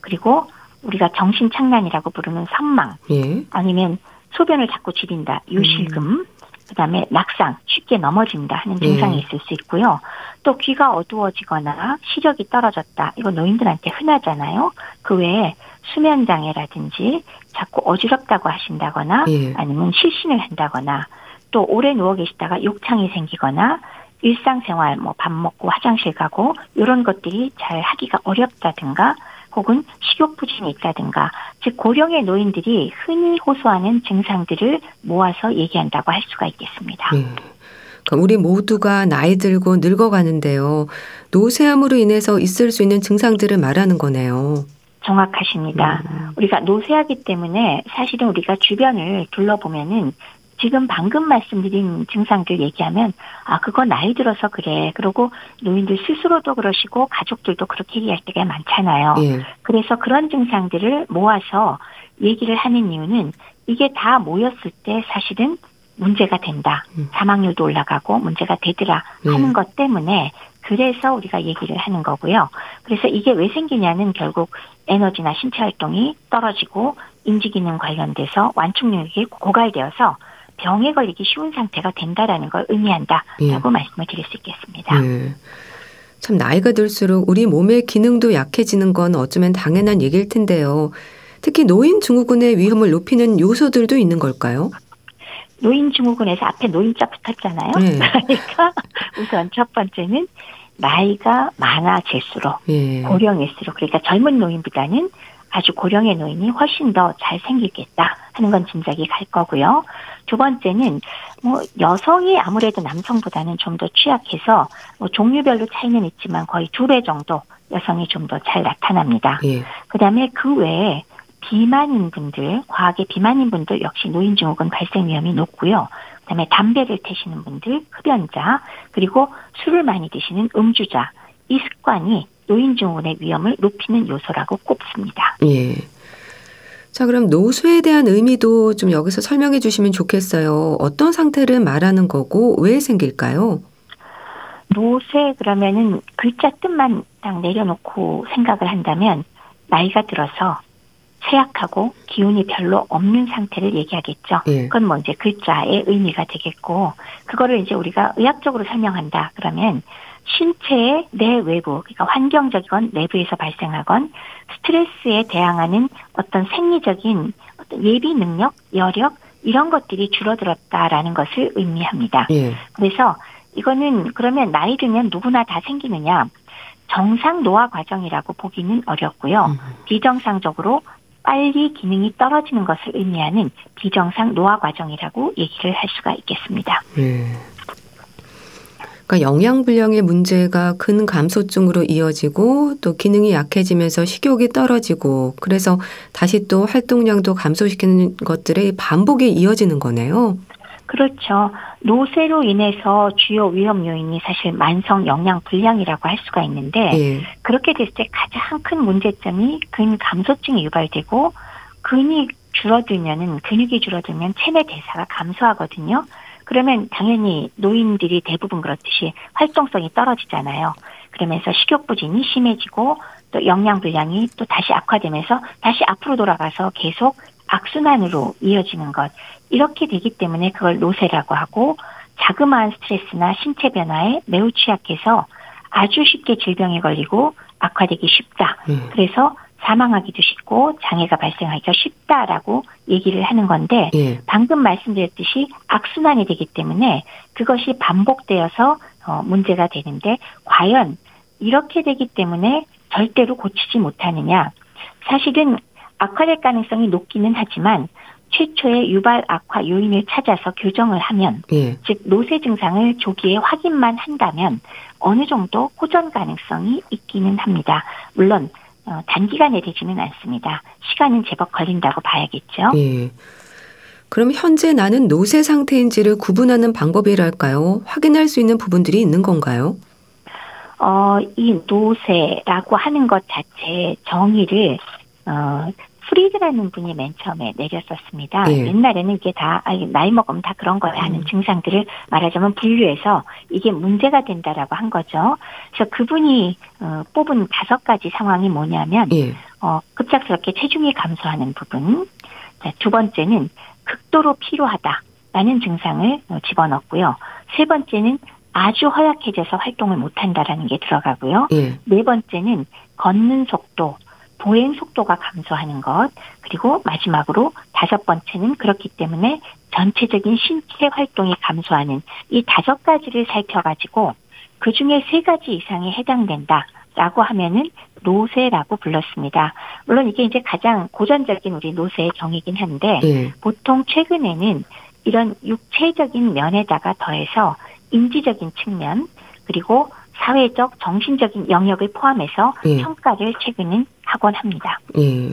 그리고 우리가 정신착란이라고 부르는 선망 예. 아니면 소변을 자꾸 줄인다 유실금 그다음에 낙상 쉽게 넘어진다 하는 증상이 예. 있을 수 있고요. 또 귀가 어두워지거나 시력이 떨어졌다 이거 노인들한테 흔하잖아요. 그 외에 수면 장애라든지 자꾸 어지럽다고 하신다거나 예. 아니면 실신을 한다거나 또 오래 누워 계시다가 욕창이 생기거나 일상생활 뭐 밥 먹고 화장실 가고 이런 것들이 잘 하기가 어렵다든가 혹은 식욕 부진이 있다든가 즉 고령의 노인들이 흔히 호소하는 증상들을 모아서 얘기한다고 할 수가 있겠습니다. 예. 그럼 우리 모두가 나이 들고 늙어가는데요. 노쇠함으로 인해서 있을 수 있는 증상들을 말하는 거네요. 정확하십니다. 음. 우리가 노쇠하기 때문에 사실은 우리가 주변을 둘러보면은 지금 방금 말씀드린 증상들 얘기하면 아 그거 나이 들어서 그래. 그리고 노인들 스스로도 그러시고 가족들도 그렇게 얘기할 때가 많잖아요. 예. 그래서 그런 증상들을 모아서 얘기를 하는 이유는 이게 다 모였을 때 사실은 문제가 된다. 음. 사망률도 올라가고 문제가 되더라 하는 예. 것 때문에 그래서 우리가 얘기를 하는 거고요. 그래서 이게 왜 생기냐는 결국 에너지나 신체 활동이 떨어지고 인지 기능 관련돼서 완충력이 고갈되어서 병에 걸리기 쉬운 상태가 된다라는 걸 의미한다라고 말씀을 드릴 수 있겠습니다. 예. 참 나이가 들수록 우리 몸의 기능도 약해지는 건 어쩌면 당연한 얘기일 텐데요. 특히 노인 증후군의 위험을 높이는 요소들도 있는 걸까요? 노인 증후군에서 앞에 노인자 붙었잖아요. 네. 그러니까 우선 첫 번째는 나이가 많아질수록 예. 고령일수록 그러니까 젊은 노인보다는 아주 고령의 노인이 훨씬 더 잘 생기겠다 하는 건 짐작이 갈 거고요. 두 번째는 뭐 여성이 아무래도 남성보다는 좀 더 취약해서 뭐 종류별로 차이는 있지만 거의 두 배 정도 여성이 좀 더 잘 나타납니다. 예. 그다음에 그 외에 비만인 분들, 과하게 비만인 분들 역시 노인 증후군 발생 위험이 높고요. 그다음에 담배를 태시는 분들, 흡연자, 그리고 술을 많이 드시는 음주자, 이 습관이 노인 증후군의 위험을 높이는 요소라고 꼽습니다. 예. 자, 그럼 노쇠에 대한 의미도 좀 여기서 설명해 주시면 좋겠어요. 어떤 상태를 말하는 거고 왜 생길까요? 노쇠 그러면은 글자 뜻만 딱 내려놓고 생각을 한다면 나이가 들어서 쇠약하고 기운이 별로 없는 상태를 얘기하겠죠. 예. 그건 뭐 이제 글자의 의미가 되겠고 그거를 이제 우리가 의학적으로 설명한다 그러면 신체의 내외부 그러니까 환경적이건 내부에서 발생하건 스트레스에 대항하는 어떤 생리적인 어떤 예비 능력, 여력 이런 것들이 줄어들었다라는 것을 의미합니다. 예. 그래서 이거는 그러면 나이 들면 누구나 다 생기느냐? 정상 노화 과정이라고 보기는 어렵고요. 음. 비정상적으로 빨리 기능이 떨어지는 것을 의미하는 비정상 노화 과정이라고 얘기를 할 수가 있겠습니다. 예. 그러니까 영양불량의 문제가 근 감소증으로 이어지고 또 기능이 약해지면서 식욕이 떨어지고 그래서 다시 또 활동량도 감소시키는 것들의 반복이 이어지는 거네요. 그렇죠. 노쇠로 인해서 주요 위험 요인이 사실 만성 영양 불량이라고 할 수가 있는데 예. 그렇게 됐을 때 가장 큰 문제점이 근 감소증이 유발되고 근이 줄어들면은 근육이 줄어들면 체내 대사가 감소하거든요. 그러면 당연히 노인들이 대부분 그렇듯이 활동성이 떨어지잖아요. 그러면서 식욕 부진이 심해지고 또 영양 불량이 또 다시 악화되면서 다시 앞으로 돌아가서 계속 악순환으로 이어지는 것. 이렇게 되기 때문에 그걸 노쇠라고 하고 자그마한 스트레스나 신체 변화에 매우 취약해서 아주 쉽게 질병에 걸리고 악화되기 쉽다. 예. 그래서 사망하기도 쉽고 장애가 발생하기가 쉽다라고 얘기를 하는 건데 예. 방금 말씀드렸듯이 악순환이 되기 때문에 그것이 반복되어서 어, 문제가 되는데 과연 이렇게 되기 때문에 절대로 고치지 못하느냐? 사실은 악화될 가능성이 높기는 하지만 최초의 유발 악화 요인을 찾아서 교정을 하면 예. 즉 노쇠 증상을 조기에 확인만 한다면 어느 정도 호전 가능성이 있기는 합니다. 물론 어, 단기간에 되지는 않습니다. 시간은 제법 걸린다고 봐야겠죠. 예. 그럼 현재 나는 노쇠 상태인지를 구분하는 방법이랄까요? 확인할 수 있는 부분들이 있는 건가요? 어, 이 노쇠라고 하는 것 자체의 정의를 어, 프리드라는 분이 맨 처음에 내렸었습니다. 예. 옛날에는 이게 다 아, 이게 나이 먹으면 다 그런 거야 하는 음. 증상들을 말하자면 분류해서 이게 문제가 된다라고 한 거죠. 그래서 그분이 어, 뽑은 다섯 가지 상황이 뭐냐면 예. 어, 급작스럽게 체중이 감소하는 부분. 자, 두 번째는 극도로 피로하다라는 증상을 어, 집어넣고요. 세 번째는 아주 허약해져서 활동을 못한다라는 게 들어가고요. 예. 네 번째는 걷는 속도, 보행 속도가 감소하는 것, 그리고 마지막으로 다섯 번째는 그렇기 때문에 전체적인 신체 활동이 감소하는 이 다섯 가지를 살펴가지고 그 중에 세 가지 이상에 해당된다 라고 하면은 노쇠라고 불렀습니다. 물론 이게 이제 가장 고전적인 우리 노쇠의 정의긴 한데 예. 보통 최근에는 이런 육체적인 면에다가 더해서 인지적인 측면 그리고 사회적 정신적인 영역을 포함해서 예. 평가를 최근은 하곤 합니다. 예.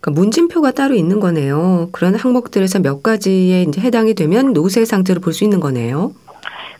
그러니까 문진표가 따로 있는 거네요. 그런 항목들에서 몇 가지에 이제 해당이 되면 노쇠 상태로 볼 수 있는 거네요.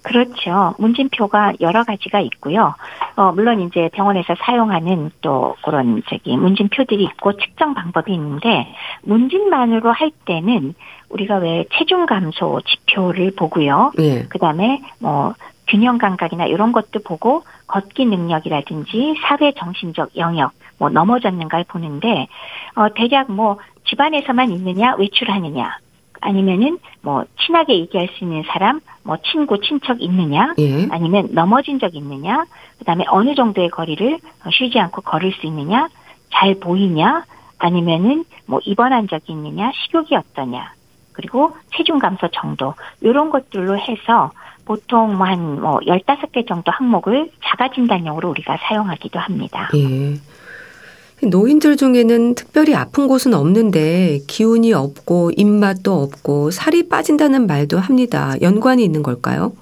그렇죠. 문진표가 여러 가지가 있고요. 어, 물론 이제 병원에서 사용하는 또 그런 저기 문진표들이 있고 측정 방법이 있는데 문진만으로 할 때는 우리가 왜 체중 감소 지표를 보고요. 예. 그다음에 뭐 균형 감각이나 이런 것도 보고 걷기 능력이라든지 사회 정신적 영역 뭐 넘어졌는가를 보는데 어 대략 뭐 집안에서만 있느냐 외출하느냐 아니면은 뭐 친하게 얘기할 수 있는 사람 뭐 친구 친척 있느냐 예. 아니면 넘어진 적 있느냐 그다음에 어느 정도의 거리를 쉬지 않고 걸을 수 있느냐 잘 보이냐 아니면은 뭐 입원한 적이 있느냐 식욕이 어떠냐 그리고 체중 감소 정도 이런 것들로 해서 보통 한뭐 15개 정도 항목을 자가 진단용으로 우리가 사용하기도 합니다. 예. 노인들 중에는 특별히 아픈 곳은 없는데 기운이 없고 입맛도 없고 살이 빠진다는 말도 합니다. 연관이 있는 걸까요?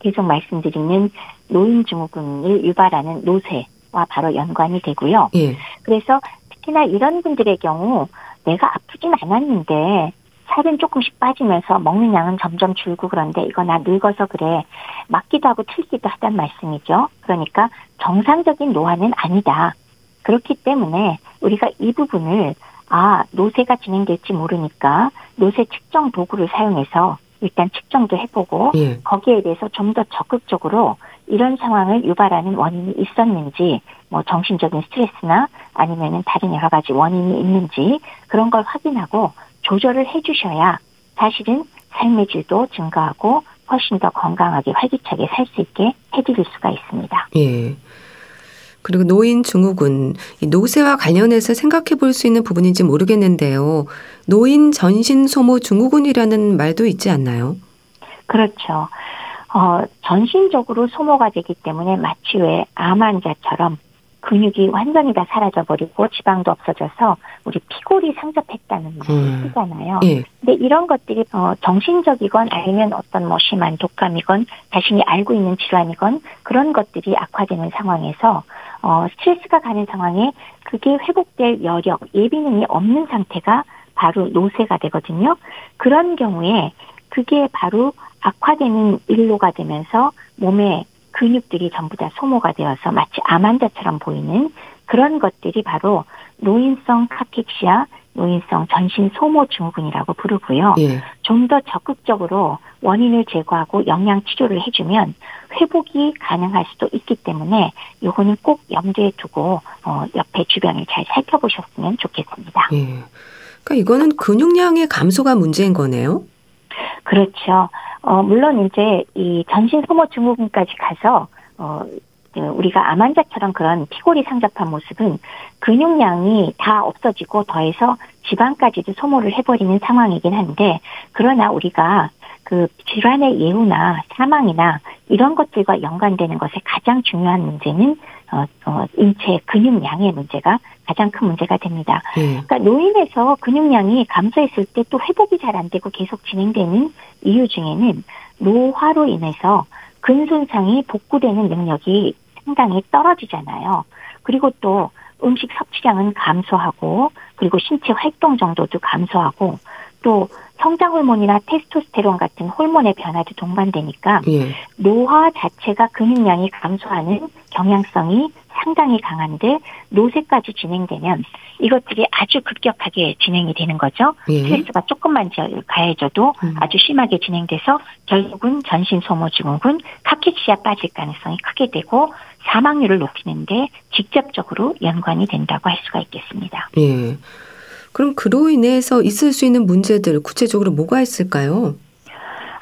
계속 말씀드리는 노인 증후군을 유발하는 노쇠와 바로 연관이 되고요. 예. 그래서 특히나 이런 분들의 경우 내가 아프진 않았는데 살은 조금씩 빠지면서 먹는 양은 점점 줄고 그런데 이거 나 늙어서 그래 맞기도 하고 틀기도 하단 말씀이죠. 그러니까 정상적인 노화는 아니다. 그렇기 때문에 우리가 이 부분을 아 노쇠가 진행될지 모르니까 노쇠 측정 도구를 사용해서 일단 측정도 해보고 예. 거기에 대해서 좀 더 적극적으로 이런 상황을 유발하는 원인이 있었는지, 뭐 정신적인 스트레스나 아니면은 다른 여러 가지 원인이 있는지 그런 걸 확인하고 조절을 해주셔야 사실은 삶의 질도 증가하고 훨씬 더 건강하게 활기차게 살 수 있게 해드릴 수가 있습니다. 예. 그리고 노인 증후군, 노쇠와 관련해서 생각해 볼 수 있는 부분인지 모르겠는데요. 노인 전신 소모 증후군이라는 말도 있지 않나요? 그렇죠. 어, 전신적으로 소모가 되기 때문에 마치 왜 암 환자처럼 근육이 완전히 다 사라져버리고 지방도 없어져서 우리 피골이 상접했다는 음. 쓰잖아요. 예. 근데 이런 것들이 어, 정신적이건 아니면 어떤 뭐 심한 독감이건 자신이 알고 있는 질환이건 그런 것들이 악화되는 상황에서 어, 스트레스가 가는 상황에 그게 회복될 여력, 예비능이 없는 상태가 바로 노쇠가 되거든요. 그런 경우에 그게 바로 악화되는 일로가 되면서 몸에 근육들이 전부 다 소모가 되어서 마치 암 환자처럼 보이는 그런 것들이 바로 노인성 카케시아, 노인성 전신 소모 증후군이라고 부르고요. 예. 좀더 적극적으로 원인을 제거하고 영양 치료를 해주면 회복이 가능할 수도 있기 때문에 요거는 꼭 염두에 두고 어, 옆에 주변을 잘 살펴보셨으면 좋겠습니다. 예. 그러니까 이거는 근육량의 감소가 문제인 거네요. 그렇죠. 어, 물론 이제 이 전신 소모 증후군까지 가서 어, 그 우리가 암 환자처럼 그런 피골이 상접한 모습은 근육량이 다 없어지고 더해서 지방까지도 소모를 해버리는 상황이긴 한데 그러나 우리가 그 질환의 예후나 사망이나 이런 것들과 연관되는 것에 가장 중요한 문제는 어, 어, 인체 근육량의 문제가 가장 큰 문제가 됩니다. 예. 그러니까 노인에서 근육량이 감소했을 때 또 회복이 잘 안 되고 계속 진행되는 이유 중에는 노화로 인해서 근손상이 복구되는 능력이 상당히 떨어지잖아요. 그리고 또 음식 섭취량은 감소하고 그리고 신체 활동 정도도 감소하고 또 성장 호르몬이나 테스토스테론 같은 호르몬의 변화도 동반되니까 예. 노화 자체가 근육량이 감소하는 경향성이 상당히 강한데 노쇠까지 진행되면 이것들이 아주 급격하게 진행이 되는 거죠. 예. 스트레스가 조금만 저- 가해져도 음. 아주 심하게 진행돼서 결국은 전신 소모 증후군, 카키치아 빠질 가능성이 크게 되고 사망률을 높이는데 직접적으로 연관이 된다고 할 수가 있겠습니다. 예. 그럼 그로 인해서 있을 수 있는 문제들 구체적으로 뭐가 있을까요?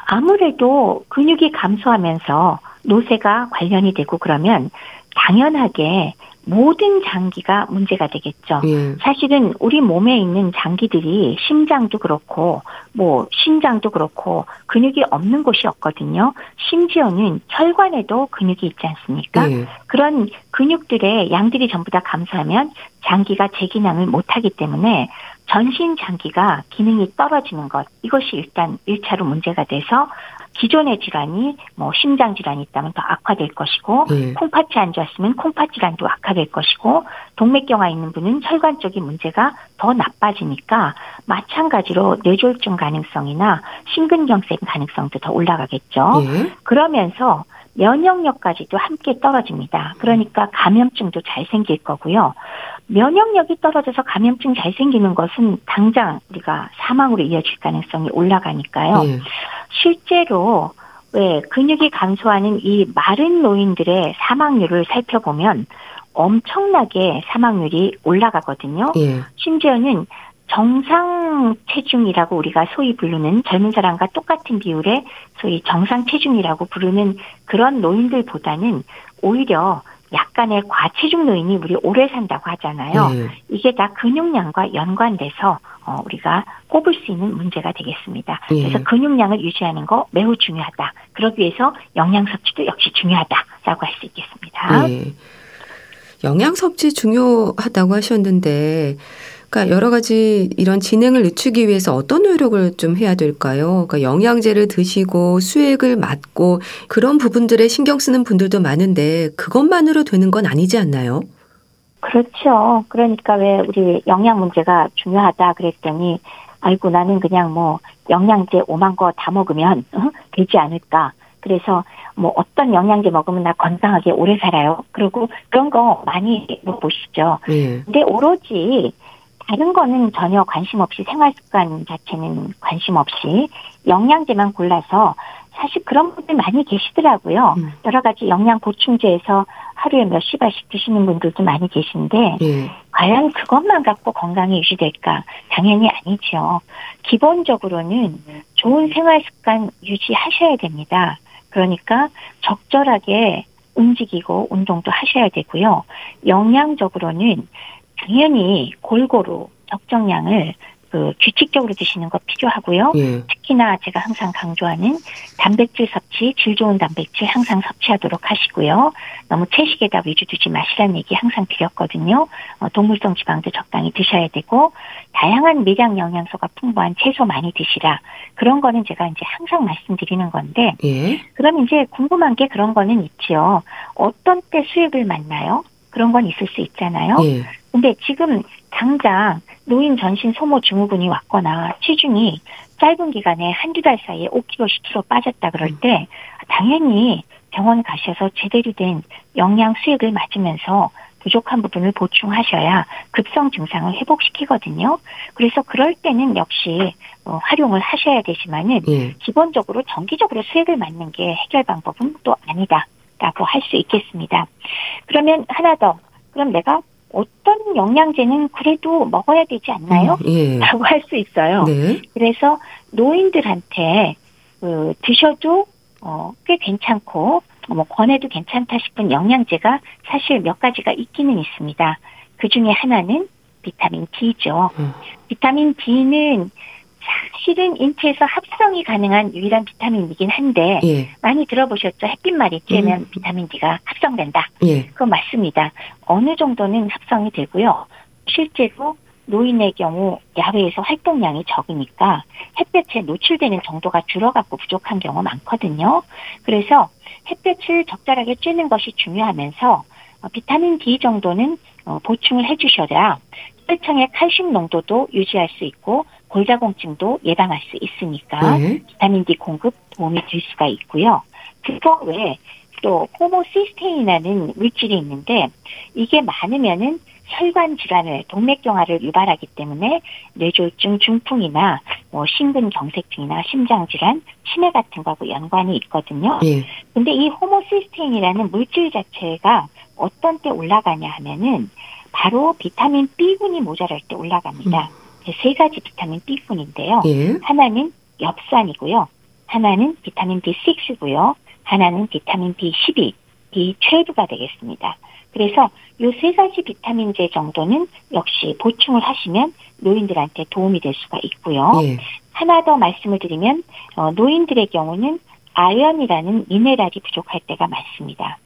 아무래도 근육이 감소하면서 노쇠가 관련이 되고 그러면 당연하게 모든 장기가 문제가 되겠죠. 예. 사실은 우리 몸에 있는 장기들이 심장도 그렇고 뭐 신장도 그렇고 근육이 없는 곳이 없거든요. 심지어는 혈관에도 근육이 있지 않습니까? 예. 그런 근육들의 양들이 전부 다 감소하면 장기가 재기능을 못하기 때문에 전신 장기가 기능이 떨어지는 것 이것이 일단 1차로 문제가 돼서 기존의 질환이 뭐 심장 질환이 있다면 더 악화될 것이고 예. 콩팥이 안 좋았으면 콩팥 질환도 악화될 것이고 동맥경화 있는 분은 혈관 쪽의 문제가 더 나빠지니까 마찬가지로 뇌졸중 가능성이나 심근경색 가능성도 더 올라가겠죠. 예. 그러면서 면역력까지도 함께 떨어집니다. 그러니까 감염증도 잘 생길 거고요. 면역력이 떨어져서 감염증 잘 생기는 것은 당장 우리가 사망으로 이어질 가능성이 올라가니까요. 예. 실제로 왜 근육이 감소하는 이 마른 노인들의 사망률을 살펴보면 엄청나게 사망률이 올라가거든요. 예. 심지어는 정상 체중이라고 우리가 소위 부르는 젊은 사람과 똑같은 비율의 소위 정상 체중이라고 부르는 그런 노인들보다는 오히려 약간의 과체중 노인이 우리 오래 산다고 하잖아요. 예. 이게 다 근육량과 연관돼서 어, 우리가 꼽을 수 있는 문제가 되겠습니다. 예. 그래서 근육량을 유지하는 거 매우 중요하다. 그러기 위해서 영양 섭취도 역시 중요하다라고 할 수 있겠습니다. 예. 영양 섭취 중요하다고 하셨는데, 그러니까 여러 가지 이런 진행을 늦추기 위해서 어떤 노력을 좀 해야 될까요? 그러니까 영양제를 드시고 수액을 맞고 그런 부분들에 신경 쓰는 분들도 많은데 그것만으로 되는 건 아니지 않나요? 그렇죠. 그러니까 왜 우리 영양 문제가 중요하다 그랬더니 아이고 나는 그냥 뭐 영양제 5만 거 다 먹으면 어? 되지 않을까. 그래서 뭐 어떤 영양제 먹으면 나 건강하게 오래 살아요. 그리고 그런 거 많이 물어보시죠. 예. 근데 오로지 다른 거는 전혀 관심 없이 생활 습관 자체는 관심 없이 영양제만 골라서 사실 그런 분들 많이 계시더라고요. 음. 여러 가지 영양 보충제에서 하루에 몇십 알씩 드시는 분들도 많이 계신데 예. 과연 그것만 갖고 건강이 유지될까? 당연히 아니죠. 기본적으로는 좋은 생활 습관 유지하셔야 됩니다. 그러니까 적절하게 움직이고 운동도 하셔야 되고요. 영양적으로는 당연히 골고루 적정량을 그 규칙적으로 드시는 거 필요하고요. 예. 특히나 제가 항상 강조하는 단백질 섭취, 질 좋은 단백질 항상 섭취하도록 하시고요. 너무 채식에다 위주 두지 마시라는 얘기 항상 드렸거든요. 어, 동물성 지방도 적당히 드셔야 되고 다양한 미량 영양소가 풍부한 채소 많이 드시라. 그런 거는 제가 이제 항상 말씀드리는 건데 예. 그럼 이제 궁금한 게 그런 거는 있지요. 어떤 때 수액을 맞나요? 그런 건 있을 수 있잖아요. 예. 근데 지금 당장 노인 전신 소모 증후군이 왔거나 체중이 짧은 기간에 한두 달 사이에 5kg, 10kg 빠졌다 그럴 때 당연히 병원 가셔서 제대로 된 영양 수액을 맞으면서 부족한 부분을 보충하셔야 급성 증상을 회복시키거든요. 그래서 그럴 때는 역시 어, 활용을 하셔야 되지만은 예. 기본적으로 정기적으로 수액을 맞는 게 해결 방법은 또 아니다라고 할 수 있겠습니다. 그러면 하나 더. 그럼 내가 어떤 영양제는 그래도 먹어야 되지 않나요? 음, 예. 라고 할 수 있어요. 네. 그래서 노인들한테 그 드셔도 어, 꽤 괜찮고 뭐 권해도 괜찮다 싶은 영양제가 사실 몇 가지가 있기는 있습니다. 그 중에 하나는 비타민 D죠. 음. 비타민 D는 사 실은 인체에서 합성이 가능한 유일한 비타민이긴 한데 예. 많이 들어보셨죠? 햇빛말이 쬐면 비타민 D가 합성된다. 예. 그건 맞습니다. 어느 정도는 합성이 되고요. 실제로 노인의 경우 야외에서 활동량이 적으니까 햇볕에 노출되는 정도가 줄어갖고 부족한 경우 많거든요. 그래서 햇볕을 적절하게 쬐는 것이 중요하면서 어, 비타민 D 정도는 어, 보충을 해주셔야 혈청의 칼슘 농도도 유지할 수 있고 골다공증도 예방할 수 있으니까 예. 비타민 D 공급 도움이 될 수가 있고요. 그거 외에 또 호모시스테인이라는 물질이 있는데 이게 많으면은 혈관 질환을 동맥경화를 유발하기 때문에 뇌졸중 중풍이나 뭐 심근경색증이나 심장 질환, 치매 같은 거하고 연관이 있거든요. 예. 근데 이 호모시스테인이라는 물질 자체가 어떤 때 올라가냐 하면은 바로 비타민 B군이 모자랄 때 올라갑니다. 세 가지 비타민 B군인데요. 예. 하나는 엽산이고요. 하나는 비타민 B6고요. 하나는 비타민 B12, B12가 되겠습니다. 그래서 이 세 가지 비타민제 정도는 역시 보충을 하시면 노인들한테 도움이 될 수가 있고요. 예. 하나 더 말씀을 드리면 어, 노인들의 경우는 아연이라는 미네랄이 부족할 때가 많습니다.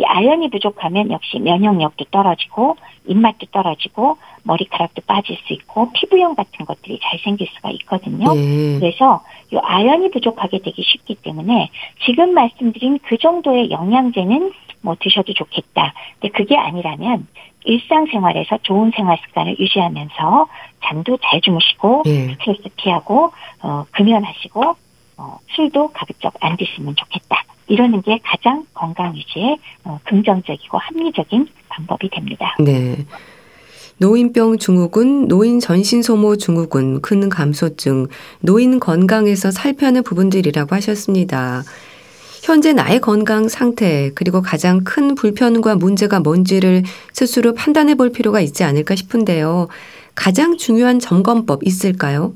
이 아연이 부족하면 역시 면역력도 떨어지고 입맛도 떨어지고 머리카락도 빠질 수 있고 피부염 같은 것들이 잘 생길 수가 있거든요. 예. 그래서 이 아연이 부족하게 되기 쉽기 때문에 지금 말씀드린 그 정도의 영양제는 뭐 드셔도 좋겠다. 근데 그게 아니라면 일상생활에서 좋은 생활 습관을 유지하면서 잠도 잘 주무시고 예. 스트레스 피하고 어, 금연하시고 어, 술도 가급적 안 드시면 좋겠다. 이러는 게 가장 건강 유지에 어, 긍정적이고 합리적인 방법이 됩니다. 네. 노인병 증후군, 노인 전신 소모 증후군, 큰 감소증, 노인 건강에서 살펴는 부분들이라고 하셨습니다. 현재 나의 건강 상태, 그리고 가장 큰 불편과 문제가 뭔지를 스스로 판단해 볼 필요가 있지 않을까 싶은데요. 가장 중요한 점검법 있을까요?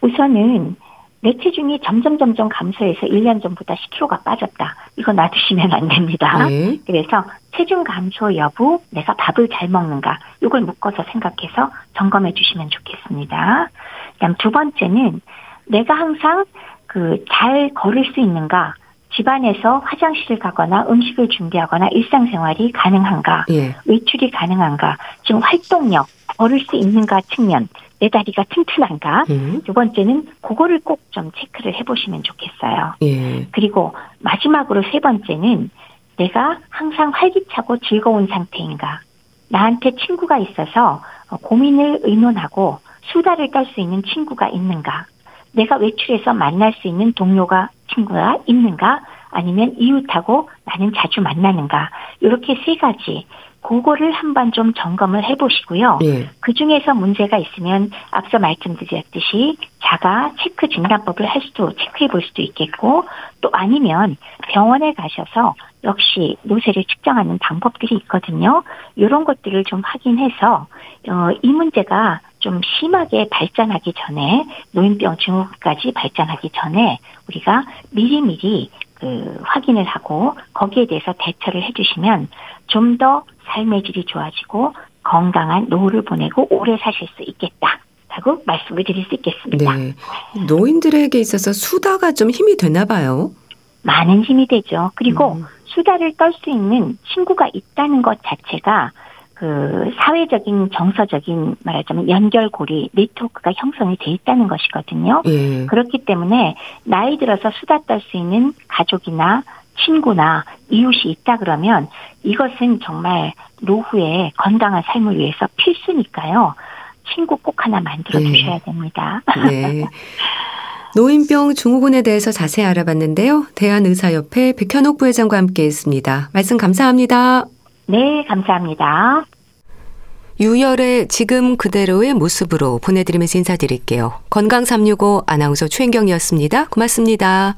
우선은 내 체중이 점점 점점 감소해서 1년 전보다 10kg가 빠졌다. 이거 놔두시면 안 됩니다. 네. 그래서 체중 감소 여부, 내가 밥을 잘 먹는가, 이걸 묶어서 생각해서 점검해 주시면 좋겠습니다. 그다음 두 번째는 내가 항상 그 잘 걸을 수 있는가, 집안에서 화장실을 가거나 음식을 준비하거나 일상생활이 가능한가, 예. 외출이 가능한가, 지금 활동력, 걸을 수 있는가 측면, 내 다리가 튼튼한가, 음. 두 번째는 그거를 꼭 좀 체크를 해보시면 좋겠어요. 예. 그리고 마지막으로 세 번째는 내가 항상 활기차고 즐거운 상태인가. 나한테 친구가 있어서 어, 고민을 의논하고 수다를 떨 수 있는 친구가 있는가. 내가 외출해서 만날 수 있는 동료가 친구가 있는가. 아니면 이웃하고 나는 자주 만나는가. 이렇게 세 가지 그거를 한번 좀 점검을 해보시고요. 예. 그 중에서 문제가 있으면 앞서 말씀드렸듯이 자가 체크 진단법을 할 수도 체크해 볼 수도 있겠고 또 아니면 병원에 가셔서 역시 노쇠를 측정하는 방법들이 있거든요. 이런 것들을 좀 확인해서 어, 이 문제가 좀 심하게 발전하기 전에 노인병 증후군까지 발전하기 전에 우리가 미리미리 그 확인을 하고 거기에 대해서 대처를 해주시면 좀더 삶의 질이 좋아지고 건강한 노후를 보내고 오래 사실 수 있겠다 라고 말씀을 드릴 수 있겠습니다. 네. 노인들에게 있어서 수다가 좀 힘이 되나 봐요. 많은 힘이 되죠. 그리고 음. 수다를 떨 수 있는 친구가 있다는 것 자체가 그 사회적인 정서적인 말하자면 연결고리 네트워크가 형성이 돼 있다는 것이거든요. 예. 그렇기 때문에 나이 들어서 수다 떨 수 있는 가족이나 친구나 이웃이 있다 그러면 이것은 정말 노후에 건강한 삶을 위해서 필수니까요. 친구 꼭 하나 만들어 네. 주셔야 됩니다. 네. 노인병 증후군에 대해서 자세히 알아봤는데요. 대한의사협회 백현옥 부회장과 함께 했습니다. 말씀 감사합니다. 네, 감사합니다. 유열의 지금 그대로의 모습으로 보내드리면서 인사드릴게요. 건강365 아나운서 최인경이었습니다. 고맙습니다.